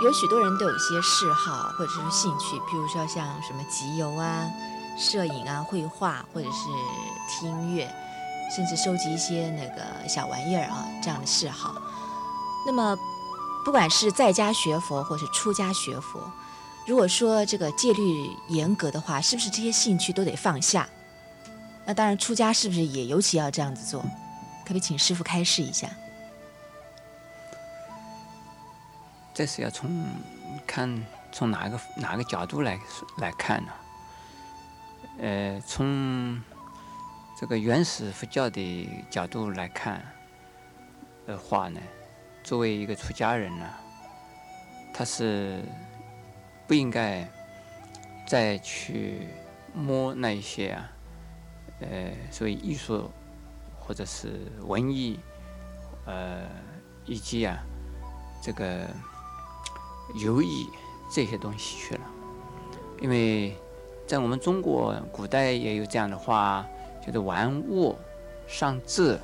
有许多人都有一些嗜好或者是兴趣，譬如说像什么集邮啊、摄影啊、绘画，或者是听音乐，甚至收集一些那个小玩意儿啊这样的嗜好。那么，不管是在家学佛或是出家学佛，如果说这个戒律严格的话，是不是这些兴趣都得放下？那当然，出家是不是也尤其要这样子做？可不可以请师傅开示一下？这是要从看从哪个哪个角度来来看呢？呃，从这个原始佛教的角度来看的话呢，作为一个出家人呢，他是不应该再去摸那一些啊，呃，所谓艺术或者是文艺，呃，以及啊这个。游艺这些东西去了，因为在我们中国古代也有这样的话，就是玩物丧志。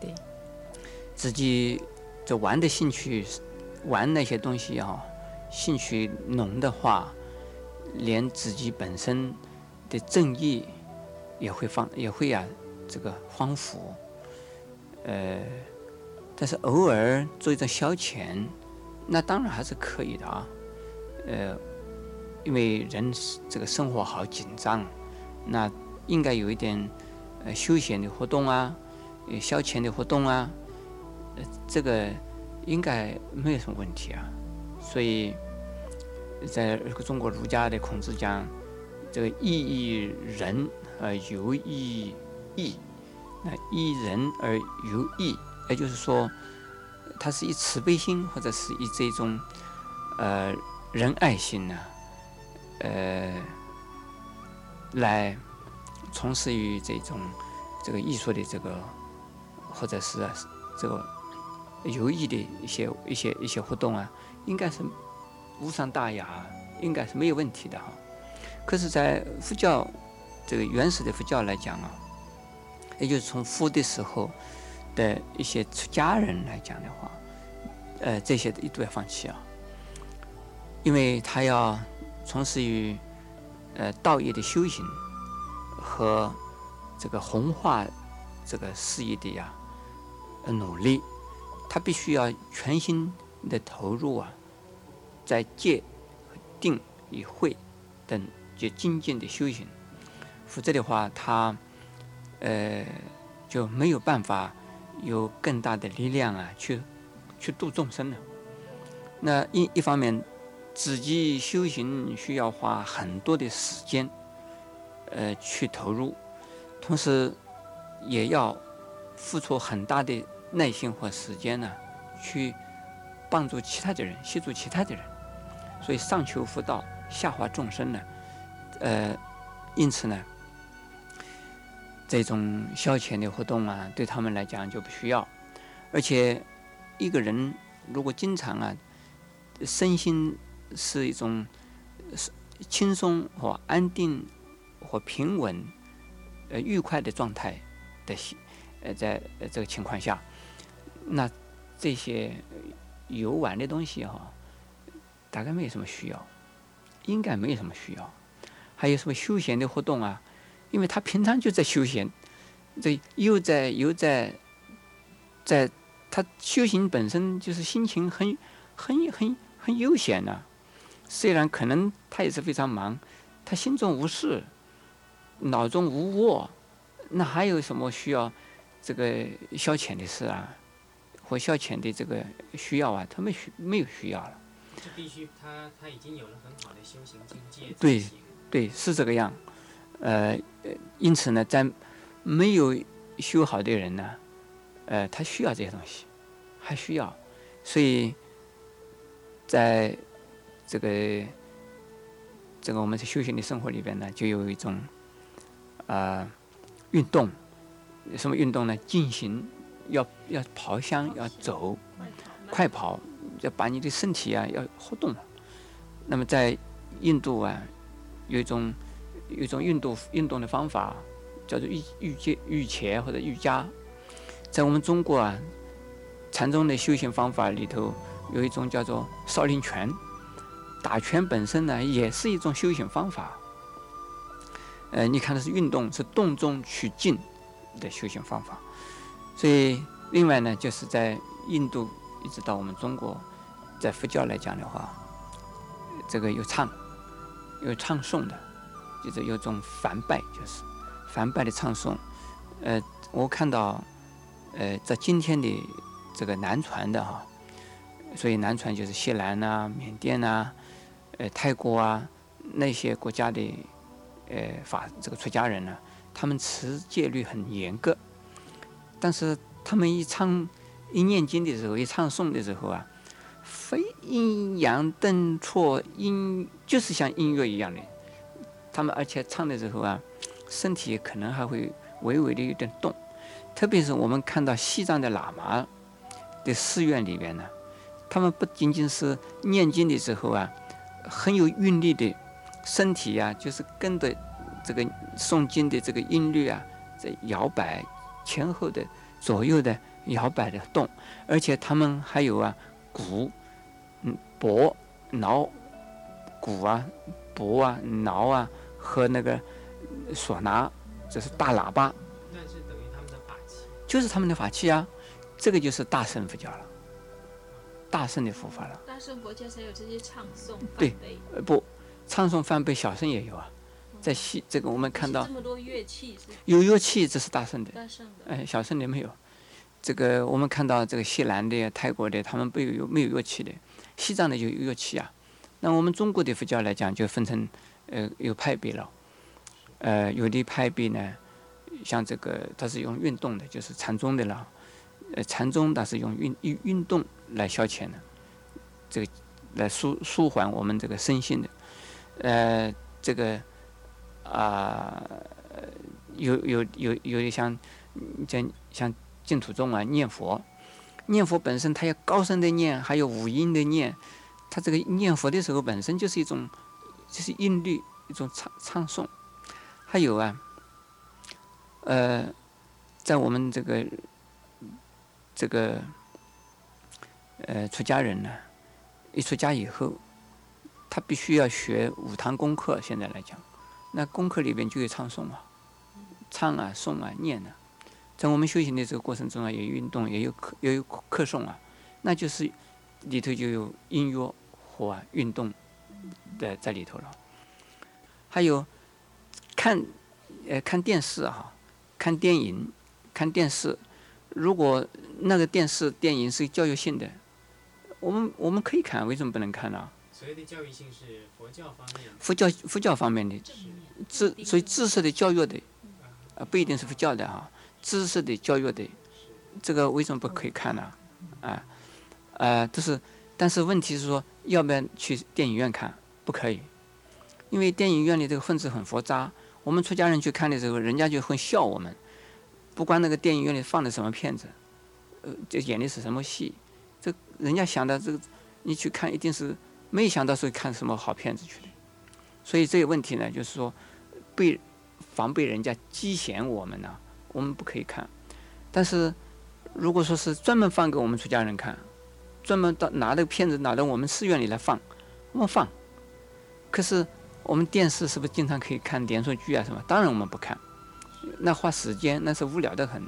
对，自己这玩的兴趣，玩那些东西啊，兴趣浓的话，连自己本身的正义也会放，也会啊，这个荒芜。呃，但是偶尔做一种消遣。那当然还是可以的啊，呃，因为人这个生活好紧张，那应该有一点呃休闲的活动啊，消遣的活动啊，呃，这个应该没有什么问题啊。所以，在中国儒家的孔子讲，这个义以仁而游义义，那依仁而游义，也就是说。他是以慈悲心，或者是以这种呃仁爱心呢，呃，来从事于这种这个艺术的这个，或者是这个有益的一些一些一些活动啊，应该是无伤大雅，应该是没有问题的哈。可是，在佛教这个原始的佛教来讲啊，也就是从佛的时候。的一些出家人来讲的话，呃，这些一都要放弃啊，因为他要从事于呃道业的修行和这个弘化这个事业的呀努力，他必须要全心的投入啊，在戒、定与慧等就精进的修行，否则的话，他呃就没有办法。有更大的力量啊，去去度众生的。那一一方面，自己修行需要花很多的时间，呃，去投入，同时也要付出很大的耐心和时间呢，去帮助其他的人，协助其他的人。所以上求佛道，下化众生呢，呃，因此呢。这种消遣的活动啊，对他们来讲就不需要。而且，一个人如果经常啊，身心是一种是轻松和安定和平稳、呃愉快的状态的，呃，在这个情况下，那这些游玩的东西哈，大概没有什么需要，应该没有什么需要。还有什么休闲的活动啊？因为他平常就在休闲，这又在又在，在他修行本身就是心情很很很很悠闲呐。虽然可能他也是非常忙，他心中无事，脑中无窝，那还有什么需要这个消遣的事啊，或消遣的这个需要啊？他没需没有需要了。就必须他他已经有了很好的修行境界。对对，是这个样。呃，因此呢，在没有修好的人呢，呃，他需要这些东西，还需要，所以，在这个这个我们在修行的生活里边呢，就有一种啊运动，什么运动呢？进行要要跑香，要走，快跑，要把你的身体啊要活动。那么在印度啊，有一种。有一种运动运动的方法，叫做瑜瑜伽、瑜伽或者瑜伽。在我们中国啊，禅宗的修行方法里头，有一种叫做少林拳。打拳本身呢，也是一种修行方法。呃，你看的是运动，是动中取静的修行方法。所以，另外呢，就是在印度一直到我们中国，在佛教来讲的话，这个有唱，有唱诵的，就是有种梵拜，就是梵拜的唱诵。呃，我看到，呃，在今天的这个南传的哈，所以南传就是西南呐、缅甸呐、呃泰国啊那些国家的呃法这个出家人呢，他们持戒律很严格，但是他们一唱一念经的时候，一唱诵的时候啊，非阴阳顿挫音，就是像音乐一样的。他们而且唱的时候啊，身体可能还会微微的有点动，特别是我们看到西藏的喇嘛的寺院里边呢，他们不仅仅是念经的时候啊，很有韵律的身体呀、就是跟着这个诵经的这个音律啊，在摇摆前后的左右的摇摆的动，而且他们还有啊鼓、嗯钹、挠、鼓啊、钹啊、挠啊和那个唢呐，这是大喇叭，那是等于他们的法器。就是他们的法器啊，这个就是大乘佛教了，大圣的佛法了。大圣佛教才有这些唱诵对呃不，唱诵梵呗小乘也有啊，在西这个我们看到这么多乐器是有乐器，这是大圣的。大圣的，哎，小圣的没有。这个我们看到这个西南的、泰国的，他们没有没有乐器的，西藏的就有乐器啊。那我们中国的佛教来讲，就分成呃有派别了。呃，有的派别呢，像这个它是用运动的，就是禅宗的了。呃，禅宗它是用运运运动来消遣的，这个来舒舒缓我们这个身心的。呃，这个啊、有有有有的像像像净土宗啊，念佛，念佛本身它要高声的念，还有五音的念，它这个念佛的时候本身就是一种就是音律，一种唱唱诵，还有啊，呃，在我们这个这个呃出家人呢，一出家以后，他必须要学五堂功课。现在来讲，那功课里边就有唱诵啊，唱啊、诵啊、念啊。在我们修行的这个过程中啊，也有运动，也有课，也有课课诵啊，那就是里头就有音乐和啊运动的在里头了。还有看呃看电视啊，看电影、看电视，如果那个电视电影是教育性的，我们我们可以看，为什么不能看呢？所谓的教育性是佛教方面的，佛教佛教方面的知，所以知识的教育的，啊不一定是佛教的哈、知识的教育的，这个为什么不可以看呢？啊，呃，都是，但是问题是说，要不要去电影院看？不可以，因为电影院里这个分子很复杂。我们出家人去看的时候，人家就会笑我们，不管那个电影院里放的什么片子，呃，这演的是什么戏，这人家想的这个，你去看一定是没想到是看什么好片子去的。所以这个问题呢，就是说，被防备人家讥嫌我们呢，我们不可以看。但是如果说是专门放给我们出家人看，专门到拿这个片子拿到我们寺院里来放，我们放。可是我们电视是不是经常可以看连续剧啊什么？当然我们不看，那花时间那是无聊的很，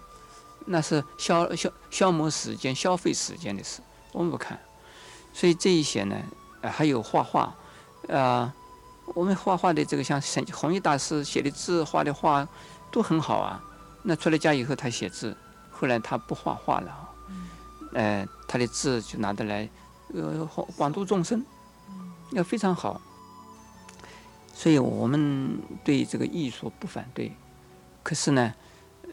那是消消消磨时间、消费时间的事，我们不看。所以这一些呢，呃、还有画画，啊、我们画画的这个像沈弘一大师写的字、画的画都很好啊。那出了家以后，他写字，后来他不画画了啊，呃，他的字就拿得来，呃，广度众生，要非常好。所以我们对这个艺术不反对，可是呢，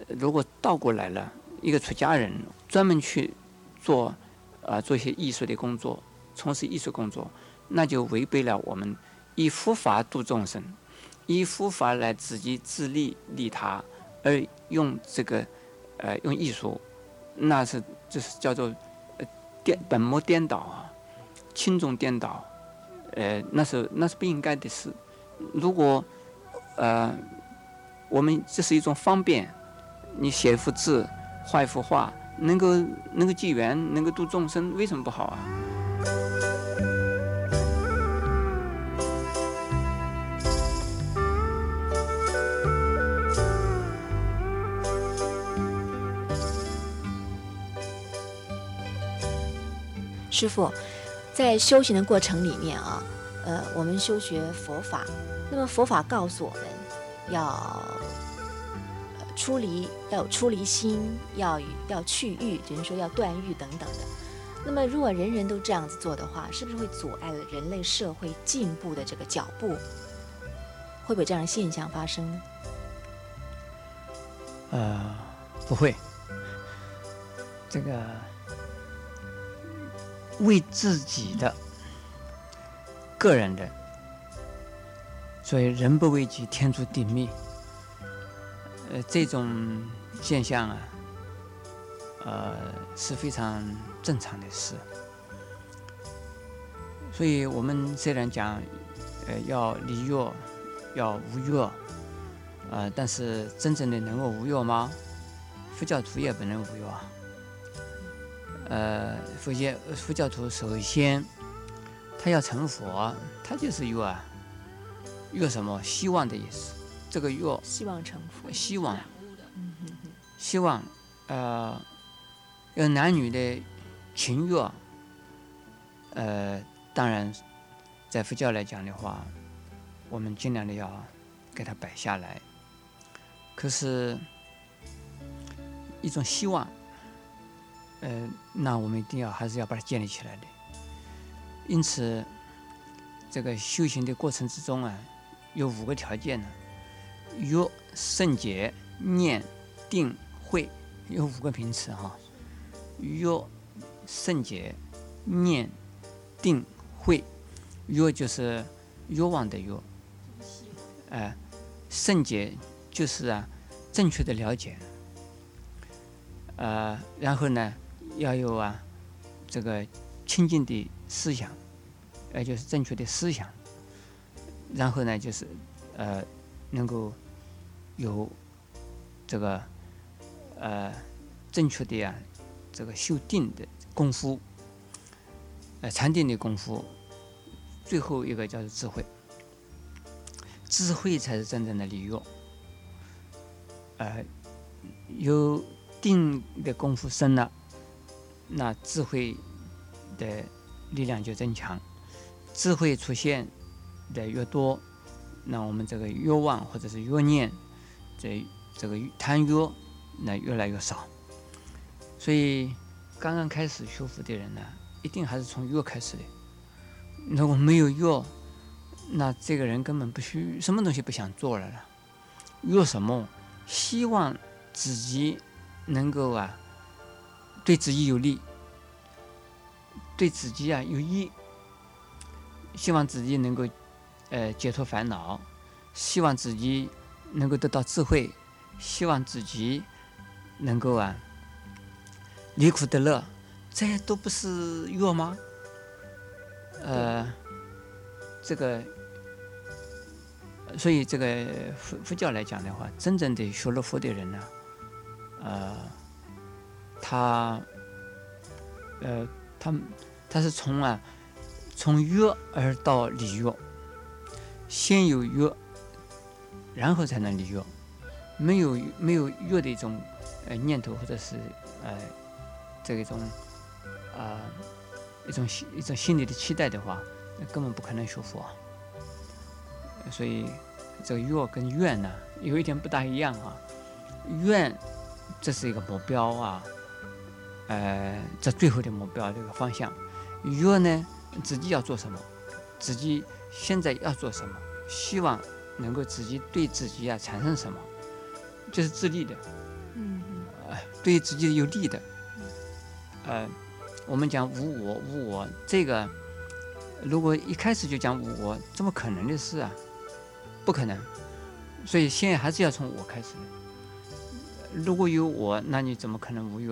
如果倒过来了，一个出家人专门去做啊、做一些艺术的工作，从事艺术工作，那就违背了我们以佛法度众生，以佛法来自己自利利他，而用这个呃用艺术，那是这是叫做呃颠本末颠倒啊，轻重颠倒，呃那是那是不应该的事。如果呃，我们这是一种方便，你写一幅字，画一幅画，能够能够济缘，能够度众生，为什么不好啊？师傅在修行的过程里面啊。呃，我们修学佛法，那么佛法告诉我们要出离，要有出离心，要要去欲，就是说要断欲等等的。那么，如果人人都这样子做的话，是不是会阻碍了人类社会进步的这个脚步？会不会这样的现象发生呢？呃，不会。这个为自己的个人的，所以人不为己，天诛地灭。呃，这种现象啊，呃，是非常正常的事。所以我们虽然讲，呃，要离欲，要无欲，呃，但是真正的能够无欲吗？佛教徒也不能无欲啊。呃，佛教佛教徒首先他要成佛，他就是欲啊，欲什么？希望的意思。这个欲，希望成佛，希望希望，呃，有男女的情欲，呃，当然，在佛教来讲的话，我们尽量的要给它摆下来。可是，一种希望，呃，那我们一定要还是要把它建立起来的。因此，这个修行的过程之中啊，有五个条件呢：欲、圣洁、念、定、慧，有五个名词哈。欲、圣洁、念、定、慧。欲就是欲望的欲，哎、圣洁就是啊正确的了解，呃，然后呢要有啊这个清净的思想，也就是正确的思想，然后呢就是呃能够有这个呃正确的呀这个修定的功夫，呃禅定的功夫，最后一个叫做智慧，智慧才是真正的理欲。呃，有定的功夫深了，那智慧的力量就增强。智慧出现的越多，那我们这个欲望或者是欲念，这这个贪欲那越来越少。所以刚刚开始修复的人呢，一定还是从欲开始的。如果没有欲，那这个人根本不需什么东西不想做了了。欲什么？希望自己能够啊，对自己有利，对自己啊有益，希望自己能够呃解脱烦恼，希望自己能够得到智慧，希望自己能够啊离苦得乐，这些都不是药吗？呃，这个。所以，这个佛佛教来讲的话，真正的学了佛的人呢，呃，他，呃，他他是从啊，从约而到离约，先有约，然后才能离约。没有没有约的一种呃念头，或者是呃这一种啊、一种心一种心理的期待的话，那根本不可能学佛。所以，这个约跟愿呢，有一点不大一样啊。愿，这是一个目标啊，呃，这最后的目标这个方向。欲呢，自己要做什么，自己现在要做什么，希望能够自己对自己啊产生什么，这是自利的，嗯呃，对自己有利的。呃，我们讲无我，无我这个，如果一开始就讲无我，怎么可能的事啊？不可能，所以现在还是要从我开始的。如果有我，那你怎么可能无欲？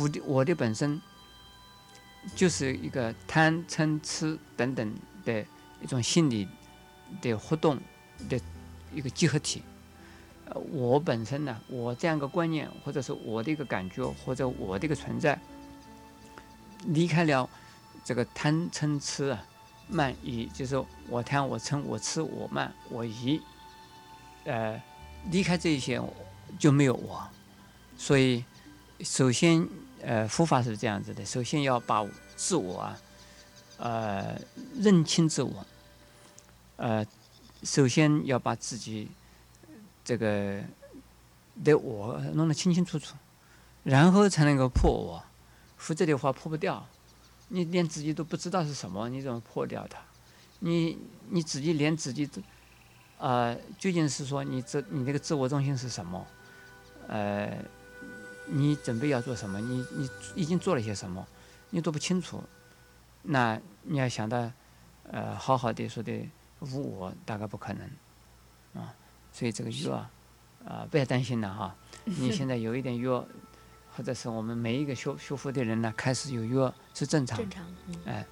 我的我的本身就是一个贪嗔痴等等的一种心理的活动的一个集合体。呃，我本身呢，我这样一个观念，或者是我的一个感觉，或者我的一个存在，离开了这个贪嗔痴啊。慢疑就是我贪我嗔我痴我慢我疑，呃，离开这些就没有我，所以首先呃，佛法是这样子的，首先要把自我啊，呃，认清自我，呃，首先要把自己这个的我弄得清清楚楚，然后才能够破我，否则的话破不掉。你连自己都不知道是什么，你怎么破掉它？你你自己连自己都，呃，究竟是说你这你这个自我中心是什么？呃，你准备要做什么？你你已经做了些什么？你都不清楚，那你要想到，呃，好好的说的无我，大概不可能，啊，所以这个药啊，啊，不要担心了哈。你现在有一点药，或者是我们每一个修修复的人呢，开始有药是正常的正，常，嗯，哎，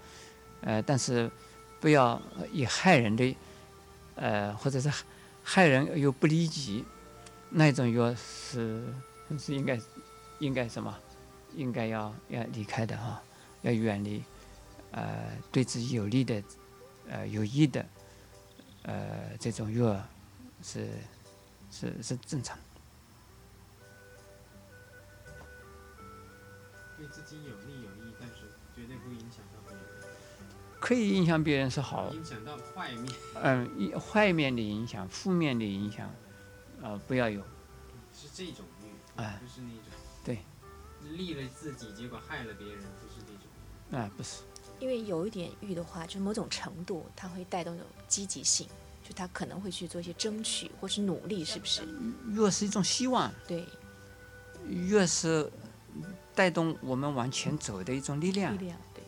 呃，但是不要以害人的，呃，或者是害害人又不利己，那种药是是应该应该什么？应该要要离开的哈，要远离，呃，对自己有利的，呃，有益的，呃，这种药是是是正常。对自己有利有益，但是绝对不影响到别人，可以影响别人是好，影响到坏面。嗯，一坏面的影响，负面的影响，呃，不要有。是这种欲，是那种对，利了自己，结果害了别人，不是这种。哎、不是，因为有一点欲的话，就某种程度它会带动有积极性，就他可能会去做一些争取或是努力，是不是？越是一种希望，对，越是带动我们往前走的一种力量。力量，对，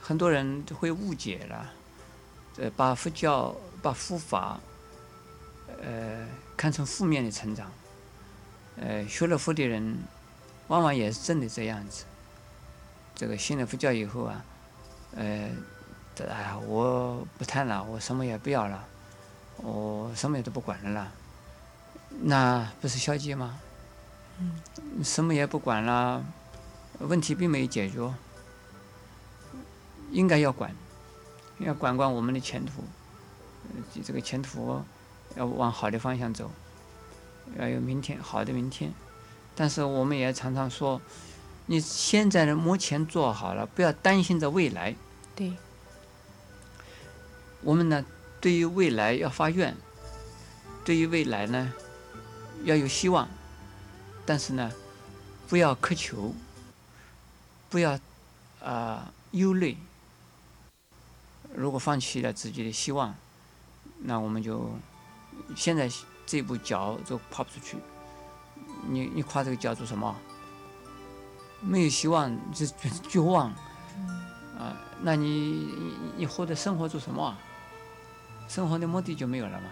很多人都会误解了，呃，把佛教、把佛法，呃，看成负面的成长。呃，学了佛的人，往往也是真的这样子。这个信了佛教以后啊，呃，这哎呀，我不贪了，我什么也不要了，我什么也都不管了啦，那不是消极吗？嗯，什么也不管了，问题并没有解决。应该要管，要管管我们的前途，呃，这个前途要往好的方向走，要有明天好的明天。但是我们也常常说，你现在的目前做好了，不要担心着未来。对，我们呢，对于未来要发愿，对于未来呢，要有希望，但是呢，不要苛求，不要啊、忧虑。如果放弃了自己的希望，那我们就现在这步脚就跨不出去。你你夸这个叫做什么？没有希望，就绝绝望。啊，那你你你活的生活做什么？生活的目的就没有了嘛。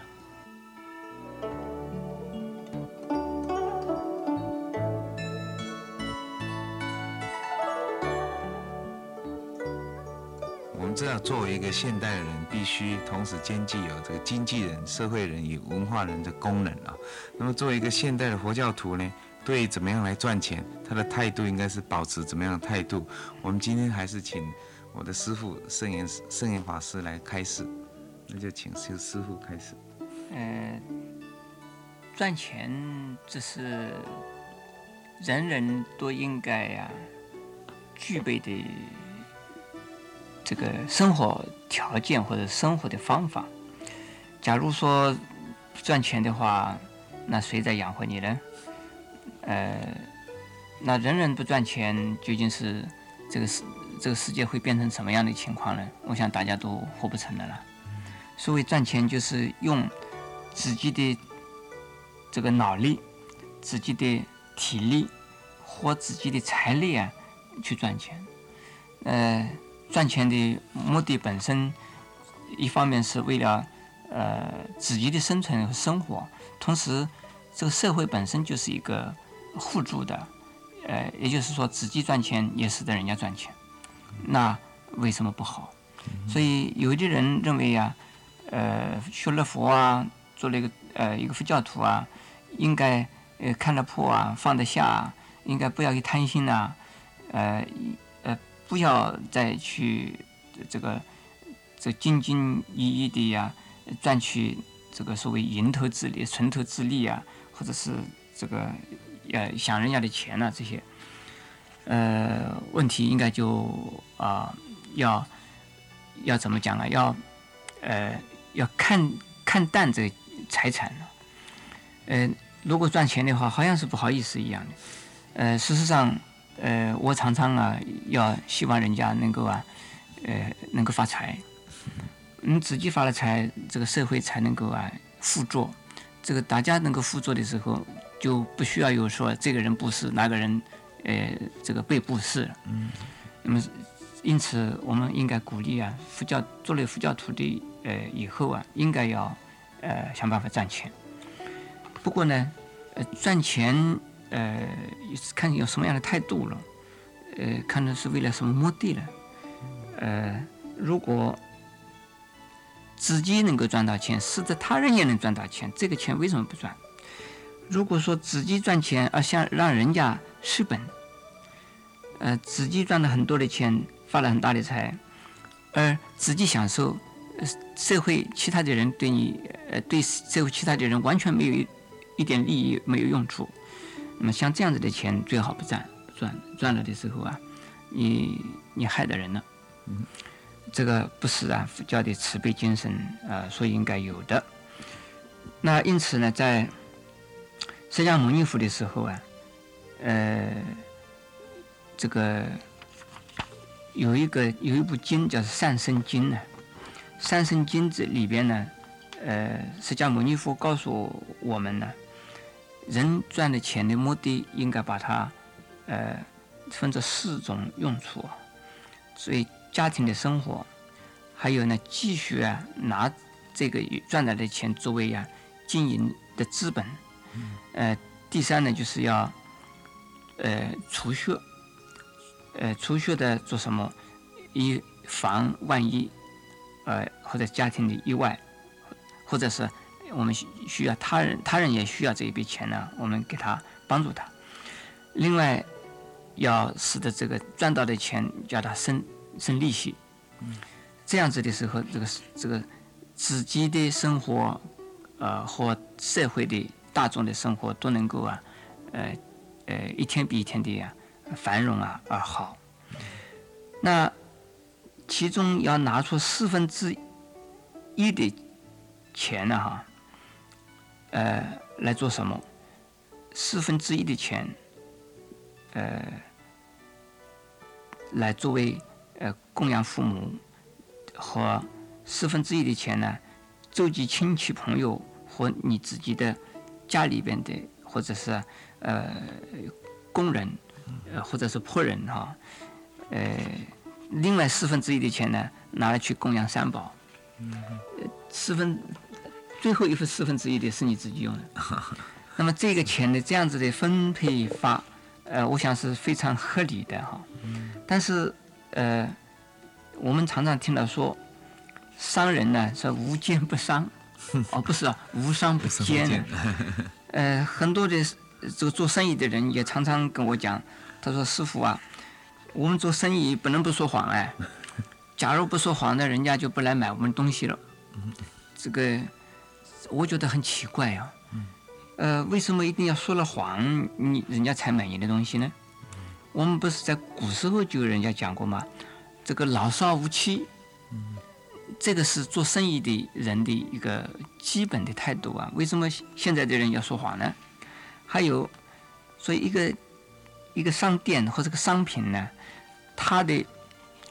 知道，作为一个现代人，必须同时兼具有这个经纪人、社会人与文化人的功能啊。那么，作为一个现代的佛教徒呢，对怎么样来赚钱，他的态度应该是保持怎么样的态度？我们今天还是请我的师父圣严圣严法师来开始，那就请师师父开始。呃，赚钱这是人人都应该呀、具备的这个生活条件或者生活的方法。假如说赚钱的话，那谁在养活你呢？呃，那人人不赚钱，究竟是这个世这个世界会变成什么样的情况呢？我想大家都活不成的了。所谓赚钱，就是用自己的这个脑力、自己的体力或自己的财力啊，去赚钱。呃，赚钱的目的本身，一方面是为了呃自己的生存和生活，同时这个社会本身就是一个互助的，呃，也就是说自己赚钱也使得人家赚钱，那为什么不好？所以有的人认为呀、呃，学了佛啊，做了一个呃一个佛教徒啊，应该呃看得破啊，放得下啊，应该不要去贪心呐、呃一呃不要再去这个这兢兢业业的呀，赚取这个所谓蝇头之利、纯头之利啊，或者是这个呃想人家的钱呐、这些，呃，问题应该就啊、要要怎么讲啊？要呃要看看淡这财产了。呃，如果赚钱的话，好像是不好意思一样的。呃，事实上，呃，我常常啊，要希望人家能够啊，呃，能够发财。你自己发了财，这个社会才能够啊互助。这个大家能够互助的时候，就不需要有说这个人不是，那个人呃这个被不是。嗯。那么，因此我们应该鼓励啊，佛教作为佛教徒的呃以后啊，应该要呃想办法赚钱。不过呢，呃赚钱呃看有什么样的态度了，呃看的是为了什么目的了。呃，如果自己能够赚到钱，使得他人也能赚到钱，这个钱为什么不赚？如果说自己赚钱而想让人家失本，呃，自己赚了很多的钱，发了很大的财，而自己享受，社会其他的人对你，呃，对社会其他的人完全没有一点利益，没有用处。那么像这样子的钱最好不赚，赚赚了的时候啊，你你害的人了。这个不是啊佛教的慈悲精神啊、呃所应该有的。那因此呢，在释迦牟尼佛的时候啊，呃，这个有一个有一部经叫《善生经》呢，《善生经》这里边呢，呃，释迦牟尼佛告诉我们呢，人赚的钱的目的应该把它呃分作四种用处啊，所以家庭的生活，还有呢，继续啊拿这个赚来的钱作为呀、经营的资本。呃，第三呢，就是要呃储蓄，呃储蓄的做什么？以防万一，呃或者家庭的意外，或者是我们需要他人，他人也需要这一笔钱呢，我们给他帮助他。另外，要使得这个赚到的钱叫他生生利息，这样子的时候，这个这个自己的生活，呃和社会的大众的生活都能够啊，呃呃一天比一天的呀、繁荣啊而好。那其中要拿出四分之一的钱呢，哈，呃，来做什么？四分之一的钱，呃，来作为呃供养父母，和四分之一的钱呢，周济亲戚朋友和你自己的家里边的，或者是呃工人，呃或者是仆人哈，呃，另外四分之一的钱呢，拿来去供养三宝，呃四分最后一份四分之一的是你自己用的。那么这个钱的这样子的分配法，呃，我想是非常合理的哈。但是呃，我们常常听到说，商人呢是无奸不商，哦不是啊，无商不奸。呃，很多的这个做生意的人也常常跟我讲，他说师傅啊，我们做生意不能不说谎哎，假如不说谎呢，人家就不来买我们东西了。这个我觉得很奇怪啊。呃，为什么一定要说了谎，你人家才买你的东西呢？我们不是在古时候就有人家讲过吗？这个老少无欺，这个是做生意的人的一个基本的态度啊。为什么现在的人要说谎呢？还有，所以一个一个商店或者个商品呢，它的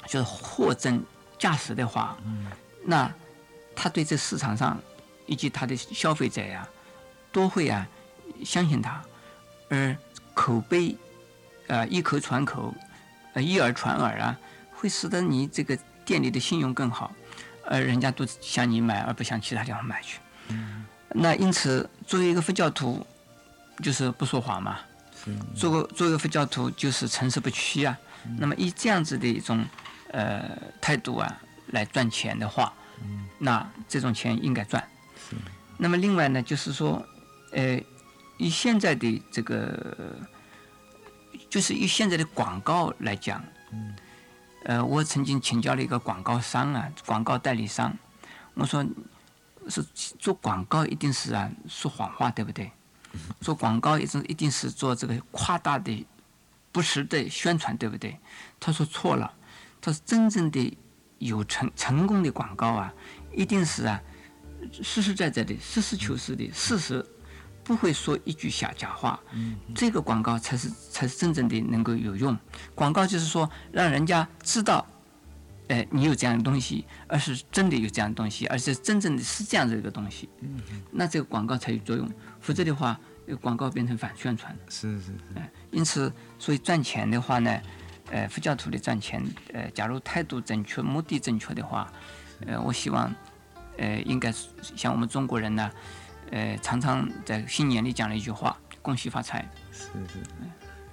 就是货真价实的话，那他对这市场上以及他的消费者呀、都会啊相信他，而口碑，啊一口传口，呃一耳传耳啊，会使得你这个店里的信用更好，而人家都向你买，而不向其他地方买去。那因此，作为一个佛教徒，就是不说谎嘛。做个做个佛教徒就是诚实不屈啊。那么以这样子的一种呃态度啊来赚钱的话，那这种钱应该赚。那么另外呢，就是说，呃，以现在的这个，就是以现在的广告来讲，呃，我曾经请教了一个广告商啊，广告代理商，我说是做广告一定是啊说谎话，对不对？做广告一定一定是做这个夸大的不实的宣传，对不对？他说错了，他说真正的有成成功的广告啊，一定是啊实实在在的、实事求是的事实，不会说一句假假话。这个广告才是才是真正的能够有用。广告就是说让人家知道。哎，你有这样的东西，而是真的有这样的东西，而且真正的是这样的一个东西，那这个广告才有作用。否则的话，广告变成反宣传。是是是。哎，因此，所以赚钱的话呢，呃，佛教徒的赚钱，呃，假如态度正确、目的正确的话，呃，我希望，呃，应该是像我们中国人呢，呃，常常在新年里讲了一句话：“恭喜发财。”是是。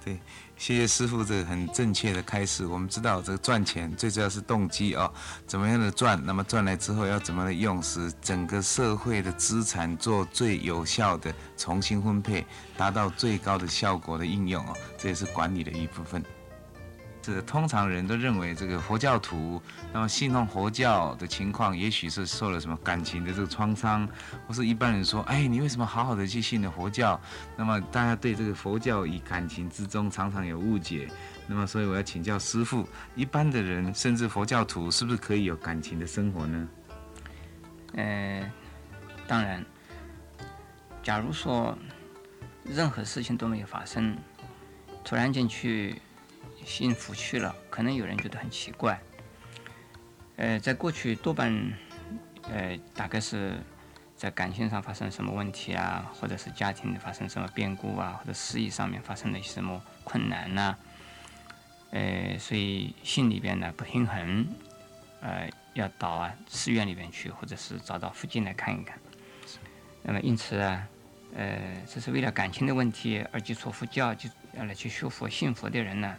对，谢谢师傅这个很正确的开始。我们知道这个赚钱最主要是动机啊，怎么样的赚？那么赚来之后要怎么的用，使整个社会的资产做最有效的重新分配，达到最高的效果的应用啊，这也是管理的一部分。这通常人都认为，这个佛教徒，那么信奉佛教的情况，也许是受了什么感情的这个创伤，或是一般人说，哎，你为什么好好的去信了佛教？那么大家对这个佛教以感情之中常常有误解。那么，所以我要请教师傅，一般的人，甚至佛教徒，是不是可以有感情的生活呢？呃，当然，假如说任何事情都没有发生，突然间去。幸福去了，可能有人觉得很奇怪。呃，在过去多半，呃，大概是在感情上发生什么问题啊，或者是家庭发生什么变故啊，或者事业上面发生了一些什么困难呐，呃，所以心里边呢不平衡，呃，要到啊寺院里边去，或者是找到附近来看一看。那么因此啊，呃，这是为了感情的问题而接触佛教，就要来去学佛信佛的人呢。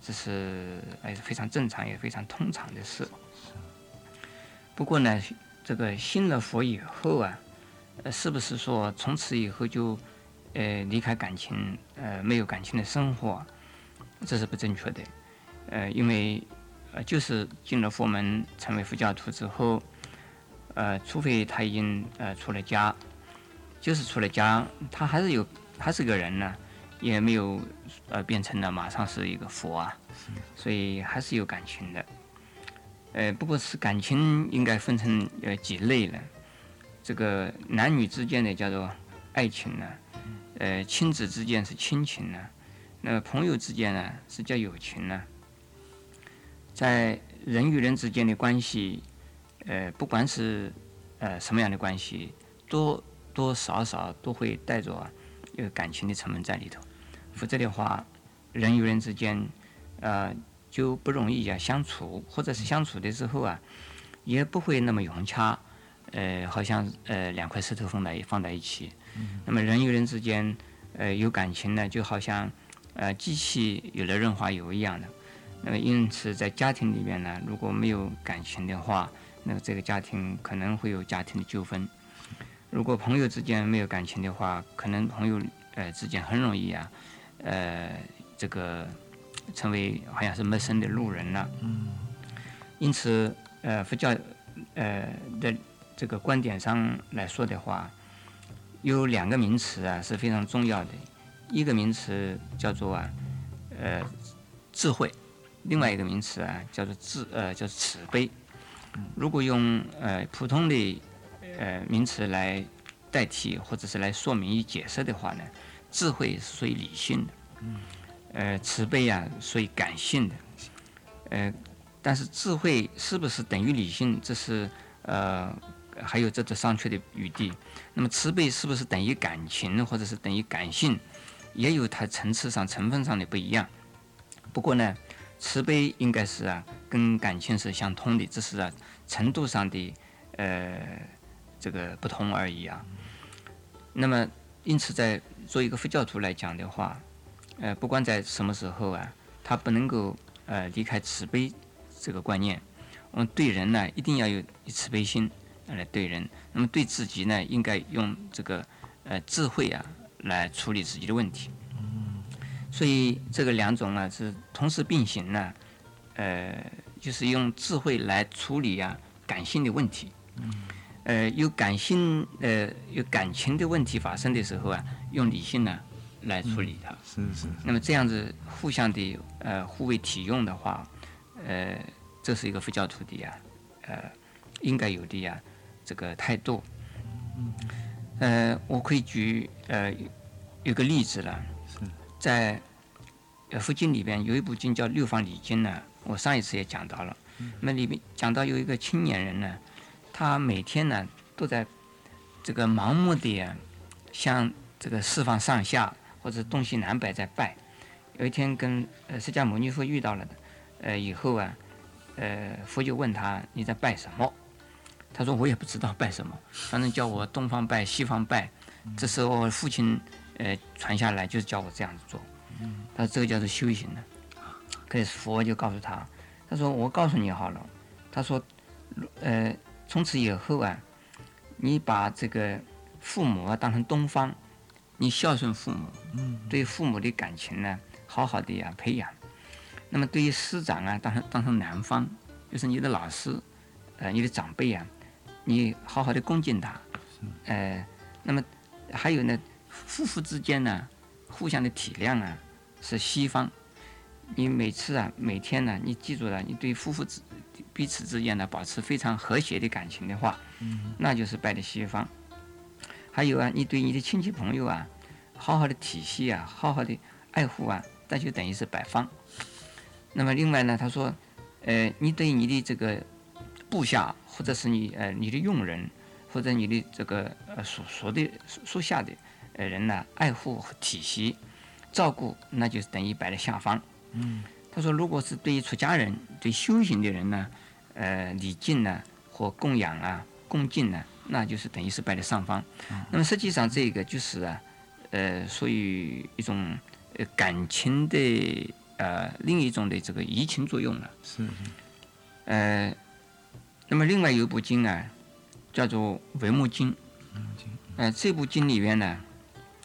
这是哎非常正常也非常通常的事。不过呢，这个信了佛以后啊，呃，是不是说从此以后就呃离开感情，呃没有感情的生活？这是不正确的。呃，因为呃就是进了佛门成为佛教徒之后，呃，除非他已经呃出了家，就是出了家，他还是有还是个人呢。也没有，呃，变成了马上是一个佛啊，所以还是有感情的，呃，不过是感情应该分成呃几类呢？这个男女之间的叫做爱情呢，呃，亲子之间是亲情呢，那朋友之间呢是叫友情呢，在人与人之间的关系，呃，不管是呃什么样的关系，多多少少都会带着。有感情的成分在里头，否则的话，人与人之间，呃，就不容易啊相处，或者是相处的时候啊，也不会那么融洽，呃，好像呃两块石头放在放在一起。那么人与人之间，呃，有感情呢，就好像呃机器有了润滑油一样的。那么因此，在家庭里面呢，如果没有感情的话，那么这个家庭可能会有家庭的纠纷。如果朋友之间没有感情的话，可能朋友呃之间很容易啊，呃，这个成为好像是陌生的路人了。嗯。因此，呃，佛教呃的这个观点上来说的话，有两个名词啊是非常重要的，一个名词叫做啊呃智慧，另外一个名词啊叫做智呃叫慈悲。如果用呃普通的。呃，名词来代替或者是来说明与解释的话呢，智慧是属于理性的，呃，慈悲啊属于感性的，呃，但是智慧是不是等于理性，这是呃还有这个商榷的余地。那么慈悲是不是等于感情或者是等于感性，也有它层次上成分上的不一样。不过呢，慈悲应该是啊跟感情是相通的，这是啊程度上的呃。这个不同而已啊。那么，因此，在做一个佛教徒来讲的话，呃，不管在什么时候啊，他不能够呃离开慈悲这个观念。我们对人呢，一定要有慈悲心来对人；那么对自己呢，应该用这个呃智慧啊来处理自己的问题。所以，这个两种呢是同时并行呢，呃，就是用智慧来处理呀感性的问题。嗯呃，有感性呃有感情的问题发生的时候啊，用理性呢来处理它。是是，那么这样子互相的呃互为体用的话，呃，这是一个佛教徒的呀，呃，应该有的呀这个态度。呃，我可以举呃有个例子了，在呃佛经里边有一部经叫《六方礼经》呢，我上一次也讲到了。那里面讲到有一个青年人呢，他每天呢都在这个盲目的向这个四方上下或者东西南北在拜。有一天跟释迦牟尼佛遇到了的，呃以后啊，呃佛就问他你在拜什么？他说我也不知道拜什么，反正叫我东方拜西方拜。这时候父亲呃传下来就是叫我这样子做。他说这个叫做修行的。可是佛就告诉他，他说我告诉你好了，他说呃从此以后啊，你把这个父母啊当成东方，你孝顺父母，对父母的感情呢好好的呀培养。那么对于师长啊当成当成南方，就是你的老师，呃你的长辈啊。你好好的恭敬他，呃，那么还有呢，夫妇之间呢，互相的体谅啊，是西方。你每次啊，每天呢，你记住了，你对夫妇之彼此之间呢，保持非常和谐的感情的话，那就是拜的西方。还有啊，你对你的亲戚朋友啊，好好的体系啊，好好的爱护啊，那就等于是摆方。那么另外呢，他说，呃，你对你的这个部下。或者是你呃你的佣人，或者你的这个呃属属的属属下的呃人呢，爱护和体恤照顾，那就是等于摆在下方。嗯，他说，如果是对于出家人、对修行的人呢，呃礼敬呢或供养啊、恭敬呢，那就是等于是拜在上方。那么实际上这个就是啊，呃属于一种呃感情的呃另一种的这个移情作用了。是，呃。那么另外有一部经啊，叫做《维摩经》。呃，这部经里面呢，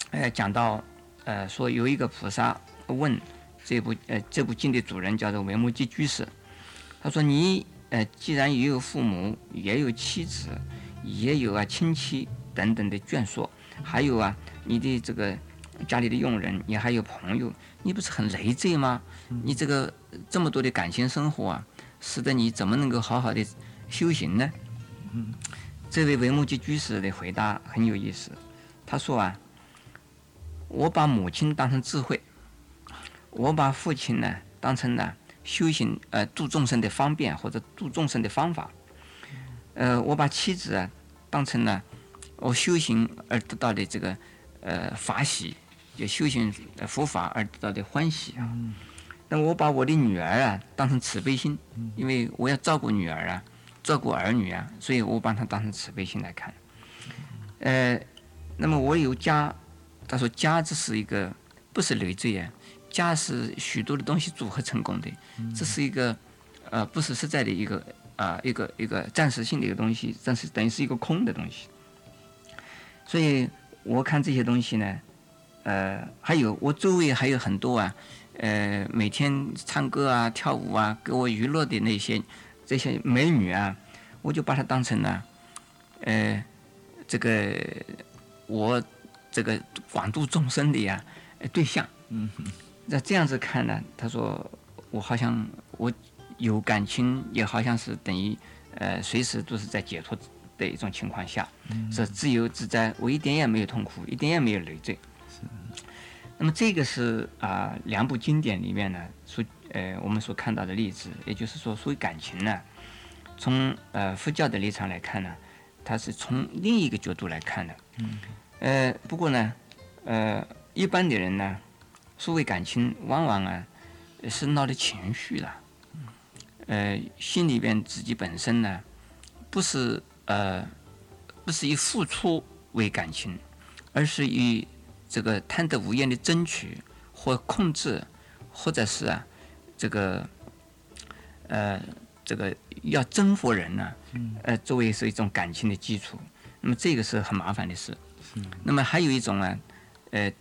呃，讲到，呃，说有一个菩萨问这部呃这部经的主人叫做维摩诘居士，他说：“你呃既然也有父母，也有妻子，也有啊亲戚等等的眷属，还有啊你的这个家里的佣人，你还有朋友，你不是很累赘吗？你这个这么多的感情生活啊，使得你怎么能够好好的？”修行呢？这位维摩诘居士的回答很有意思。他说啊，我把母亲当成智慧，我把父亲呢当成了修行呃度众生的方便或者度众生的方法，呃，我把妻子啊当成了我修行而得到的这个呃法喜，就修行佛法而得到的欢喜啊。那我把我的女儿啊当成慈悲心，因为我要照顾女儿啊。照顾儿女啊，所以我把她当成慈悲心来看。呃，那么我有家，他说家这是一个不是累赘啊，家是许多的东西组合成功的，这是一个呃不是实在的一个啊一个一个暂时性的一个东西，但是等于是一个空的东西。所以我看这些东西呢，呃，还有我周围还有很多啊，呃，每天唱歌啊、跳舞啊，给我娱乐的那些。这些美女啊，我就把它当成了，呃，这个我这个广度众生的呀对象。嗯哼。那这样子看呢，他说我好像我有感情，也好像是等于呃随时都是在解脱的一种情况下，是自由自在，我一点也没有痛苦，一点也没有累赘。是。那么这个是啊两部经典里面呢所。呃，我们所看到的例子，也就是说，所谓感情呢，从呃佛教的立场来看呢，它是从另一个角度来看的。嗯。呃，不过呢，呃，一般的人呢，所谓感情，往往啊是闹的情绪了。呃，心里边自己本身呢，不是呃，不是以付出为感情，而是以这个贪得无厌的争取或控制，或者是啊。这个，呃，这个要征服人呢，呃，作为是一种感情的基础，那么这个是很麻烦的事。那么还有一种呢，呃，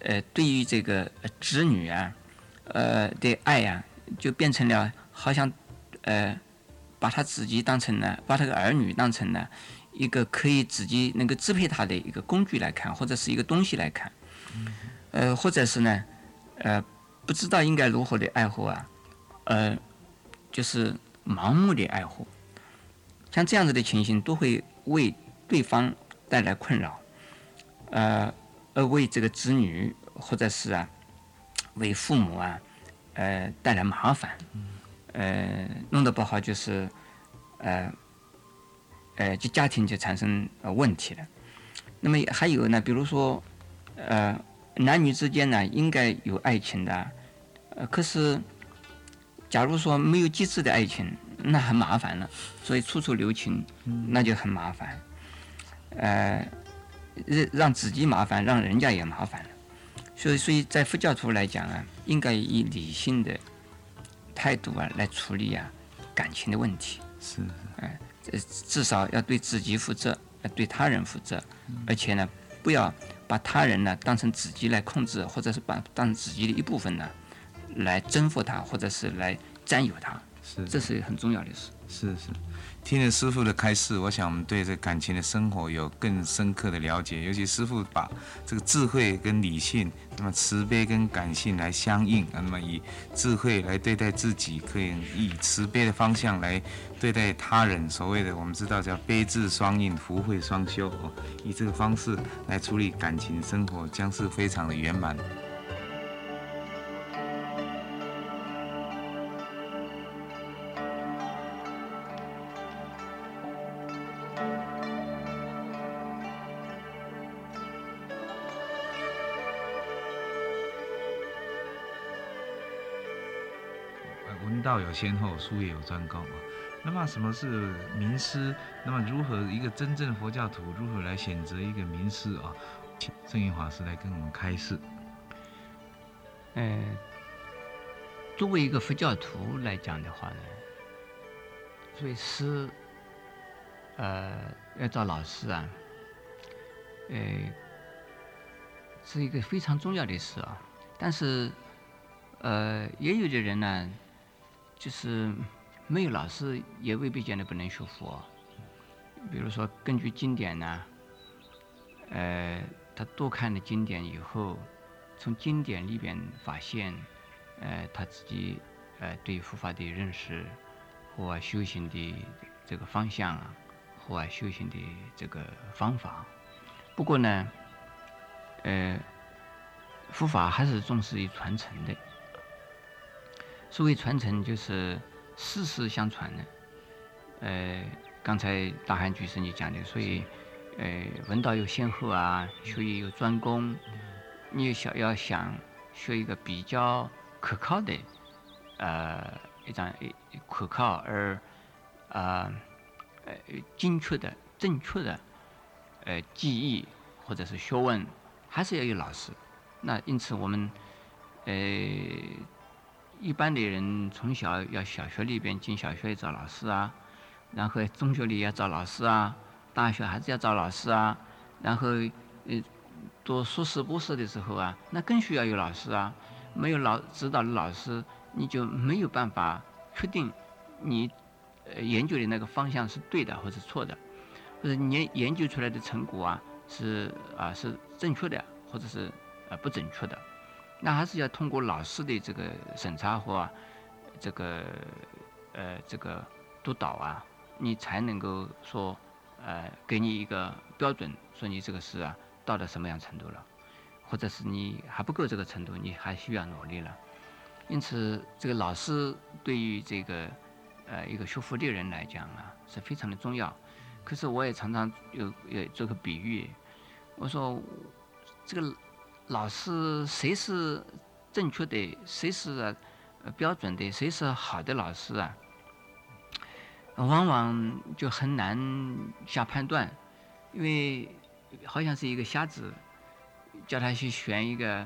呃，对于这个子女啊，呃的爱呀，就变成了好像，呃，把他自己当成了，把他的儿女当成了一个可以自己能够支配他的一个工具来看，或者是一个东西来看。呃，或者是呢，呃，不知道应该如何的爱护啊，呃，就是盲目的爱护，像这样子的情形都会为对方带来困扰，呃，而为这个子女或者是啊，为父母啊，呃，带来麻烦，呃，弄得不好就是，呃，呃，就家庭就产生呃问题了。那么还有呢，比如说，呃，男女之间呢应该有爱情的，呃，可是，假如说没有机智的爱情，那很麻烦了。所以处处留情，那就很麻烦。呃，让让自己麻烦，让人家也麻烦了。所以，所以在佛教徒来讲啊，应该以理性的态度啊来处理啊感情的问题。是呃，至少要对自己负责，要对他人负责，而且呢，不要把他人呢当成自己来控制，或者是把当成自己的一部分呢来征服他，或者是来占有他，是这是很重要的事。是是，听了师傅的开示，我想我们对这感情的生活有更深刻的了解。尤其师傅把这个智慧跟理性，那么慈悲跟感性来相应啊，那么以智慧来对待自己，可以以慈悲的方向来对待他人。所谓的我们知道叫悲智双应，福慧双修哦，以这个方式来处理感情生活，将是非常的圆满。有先后，术业有专攻啊。那么什么是名师？那么如何一个真正的佛教徒如何来选择一个名师啊？请圣严法师来跟我们开示。呃，作为一个佛教徒来讲的话呢，所以师，呃，要找老师啊，呃，是一个非常重要的事啊。但是，呃，也有的人呢，就是没有老师，也未必见得不能学佛。比如说，根据经典呢，呃，他多看了经典以后，从经典里边发现，呃，他自己呃对佛法的认识和修行的这个方向啊，和修行的这个方法。不过呢，呃，佛法还是重视于传承的。所谓传承，就是世世相传的。呃，刚才大汉居士你讲的，所以，呃，文道有先后啊，学业有专攻，你想要想学一个比较可靠的，呃，一张一可靠而，啊，呃，精确的、正确的，呃，技艺或者是学问，还是要有老师。那因此我们，呃，一般的人从小要小学里边进小学找老师啊，然后中学里要找老师啊，大学还是要找老师啊，然后呃读硕士博士的时候啊，那更需要有老师啊，没有老指导的老师，你就没有办法确定你呃研究的那个方向是对的或者错的，或者你研究出来的成果啊是啊是正确的或者是啊不准确的。那还是要通过老师的这个审查和这个呃这个督导啊，你才能够说呃给你一个标准，说你这个事啊到了什么样程度了，或者是你还不够这个程度，你还需要努力了。因此，这个老师对于这个呃一个学佛的人来讲啊是非常的重要。可是我也常常有有做个比喻，我说这个。老师谁是正确的，谁是标准的，谁是好的老师啊？往往就很难下判断，因为好像是一个瞎子，叫他去选一个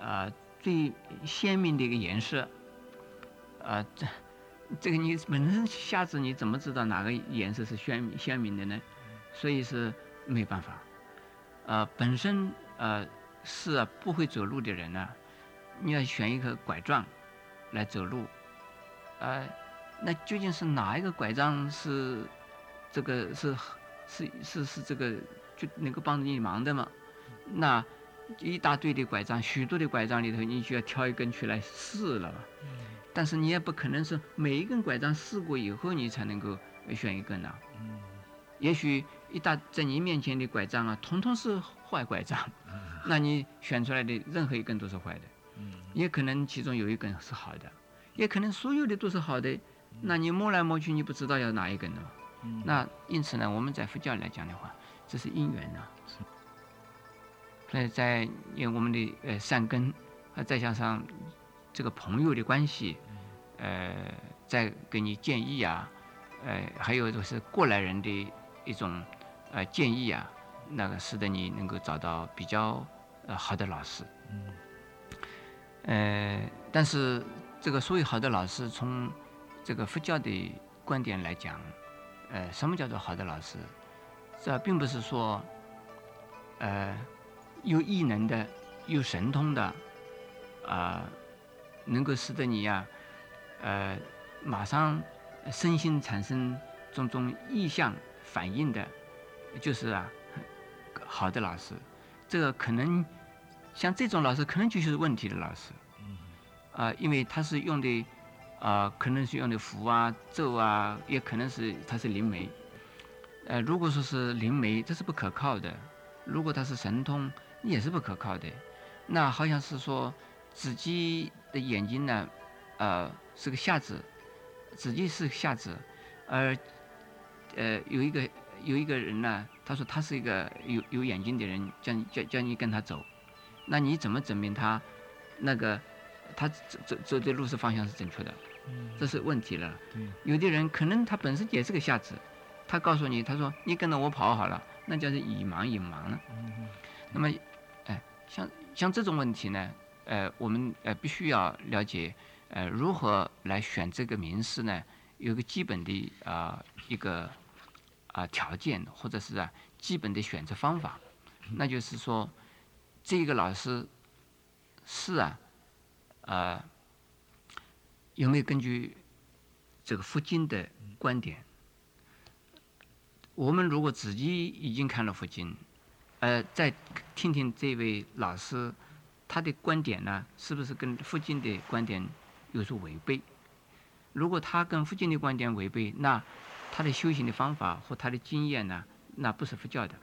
啊最鲜明的一个颜色，啊这这个你本身瞎子你怎么知道哪个颜色是鲜鲜明的呢？所以是没办法，呃本身呃。是啊，不会走路的人呢，你要选一个拐杖来走路，呃，那究竟是哪一个拐杖是这个是是是是这个就能够帮助你忙的嘛？那一大堆的拐杖，许多的拐杖里头，你就要挑一根出来试了。但是你也不可能是每一根拐杖试过以后，你才能够选一根呐、也许一大在你面前的拐杖啊，统统是坏拐杖，那你选出来的任何一根都是坏的。也可能其中有一根是好的，也可能所有的都是好的，那你摸来摸去，你不知道要哪一根的嘛。那因此呢，我们在佛教来讲的话，这是因缘呐、所以在因为我们的呃善根，啊再加上这个朋友的关系，呃，再给你建议啊，呃，还有就是过来人的一种呃建议啊，那个使得你能够找到比较呃好的老师。嗯呃，但是这个所谓好的老师，从这个佛教的观点来讲，呃，什么叫做好的老师？这并不是说，呃，有异能的、有神通的，啊、能够使得你呀、呃，马上身心产生种种意向反应的，就是啊，好的老师。这个可能像这种老师，可能就是问题的老师。啊、因为他是用的，啊、可能是用的符啊、咒啊，也可能是他是灵媒。呃，如果说是灵媒，这是不可靠的；如果他是神通，也是不可靠的。那好像是说自己的眼睛呢，呃，是个瞎子，自己是个瞎子，而呃有一个有一个人呢，他说他是一个有有眼睛的人，叫你叫叫你跟他走，那你怎么证明他那个他走走走的路是方向是正确的？这是问题了。有的人可能他本身也是个瞎子，他告诉你，他说你跟着我跑好了，那叫是以盲引盲了。那么，哎，像像这种问题呢，呃，我们呃必须要了解，呃，如何来选这个名师呢？有个基本的啊、一个啊、条件，或者是啊基本的选择方法，那就是说，这个老师是啊，呃，有没有根据这个佛经的观点？我们如果自己已经看了佛经，呃，再听听这位老师他的观点呢，是不是跟佛经的观点有所违背？如果他跟佛经的观点违背，那他的修行的方法和他的经验呢，那不是佛教的。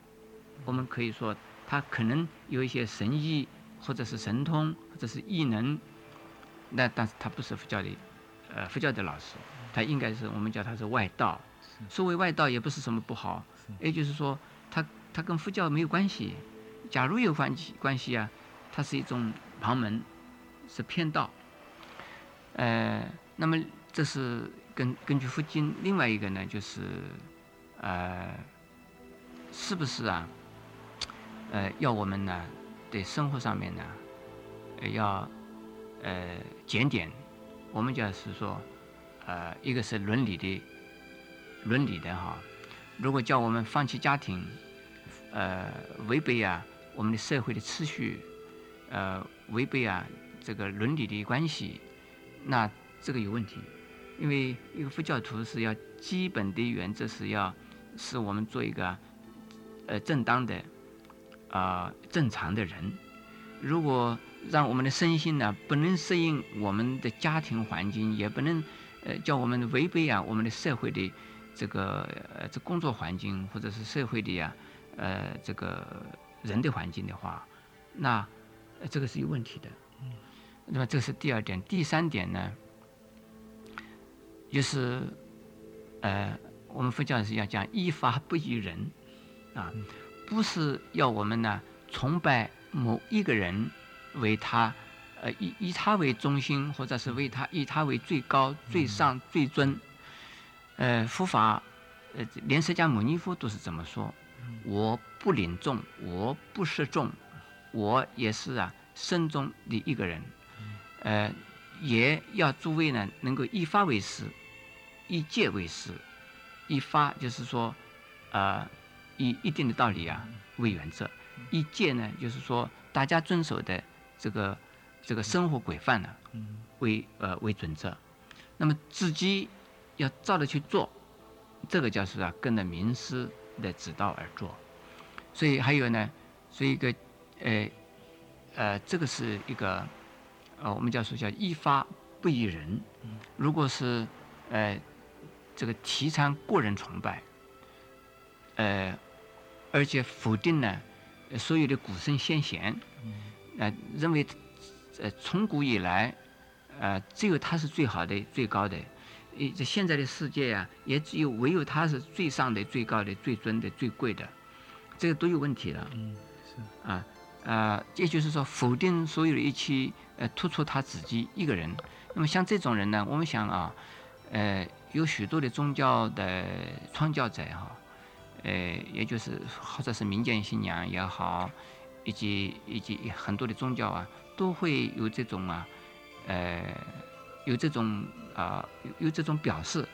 我们可以说，他可能有一些神医，或者是神通，或者是异能，那但是他不是佛教的，呃，佛教的老师，他应该是我们叫他是外道。所谓外道也不是什么不好，也就是说，他他跟佛教没有关系。假如有关系关系啊，它是一种旁门，是偏道。呃，那么这是根根据佛经，另外一个呢，就是呃，是不是啊？呃，要我们呢，对生活上面呢，呃要呃检点。我们讲是说，呃，一个是伦理的，伦理的哈。如果叫我们放弃家庭，呃，违背啊我们的社会的秩序，呃，违背啊这个伦理的关系，那这个有问题。因为一个佛教徒是要基本的原则是要使我们做一个呃正当的啊、正常的人。如果让我们的身心呢不能适应我们的家庭环境，也不能呃叫我们违背啊我们的社会的这个呃这工作环境或者是社会的呀呃这个人的环境的话，那、呃这个是有问题的。那么这是第二点，第三点呢，就是呃我们佛教是要讲依法不依人啊，不是要我们呢崇拜某一个人为他呃以以他为中心，或者是为他以他为最高、最上、最尊。呃，佛法呃连释迦牟尼佛都是这么说：我不领众，我不示众，我也是啊身中的一个人。呃，也要诸位呢能够依法为师，以戒为师。以法就是说，呃，以一定的道理啊为原则；以戒呢，就是说大家遵守的这个这个生活规范呢为呃为准则。那么自己要照着去做，这个叫是啊跟着名师的指导而做。所以还有呢，所以一个呃呃，这个是一个呃，我们叫说叫依法不依人。如果是呃这个提倡个人崇拜，呃，而且否定呢呃所有的古圣先贤，呃，认为呃从古以来，呃只有他是最好的、最高的。呃，这现在的世界呀、也只有唯有他是最上的、最高的、最尊的、最贵的，这个都有问题了。嗯，是啊啊，也就是说否定所有的一切，呃，突出他自己一个人。那么像这种人呢，我们想啊，呃，有许多的宗教的创教者哈，呃，也就是或者是民间信仰也好，以及以及很多的宗教啊，都会有这种啊，呃，有这种啊、有有这种表示。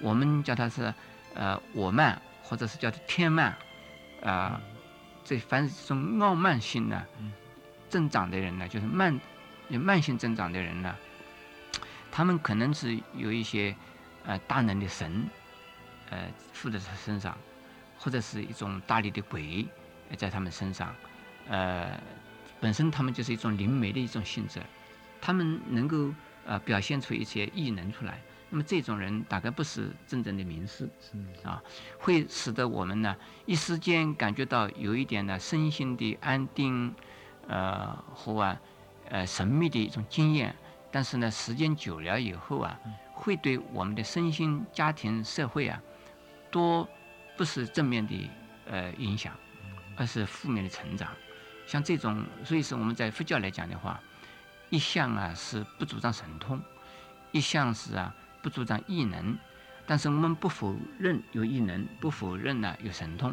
我们叫它是呃我慢，或者是叫天慢，啊、这凡是这种傲慢性呢，增长的人呢，就是慢慢性增长的人呢，他们可能是有一些呃大能的神，呃附在他身上，或者是一种大力的鬼呃在他们身上，呃，本身他们就是一种灵媒的一种性质，他们能够呃表现出一些异能出来。那么这种人大概不是真正的名师，啊，会使得我们呢一时间感觉到有一点呢身心的安定，呃和啊呃神秘的一种经验，但是呢时间久了以后啊，会对我们的身心、家庭、社会啊，多不是正面的呃影响，而是负面的成长。像这种，所以说我们在佛教来讲的话，一向啊是不主张神通，一向是啊不主张异能，但是我们不否认有异能，不否认呢有神通。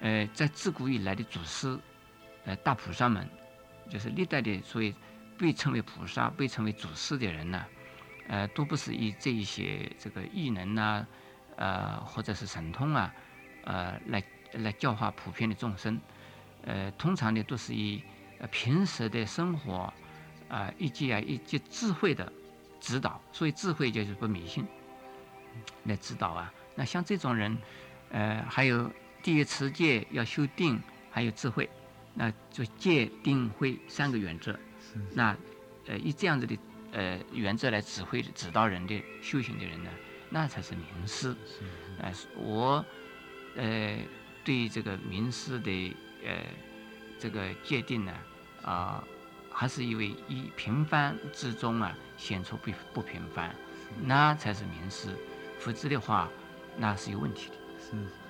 呃，在自古以来的祖师，呃大菩萨们，就是历代的所谓被称为菩萨、被称为祖师的人呢，呃，都不是以这一些这个异能啊，呃或者是神通啊，呃来来教化普遍的众生。呃，通常呢都是以呃平时的生活啊、以及啊以及智慧的指导，所以智慧就是不迷信来指导啊。那像这种人，呃，还有第一持戒要修定，还有智慧，那就戒定慧三个原则。那呃以这样子的呃原则来指挥指导人的修行的人呢，那才是名师。呃，我呃对这个名师的呃这个界定呢，啊、还是因为一平凡之中啊显出不不平凡，那才是名师，否则的话那是有问题的。是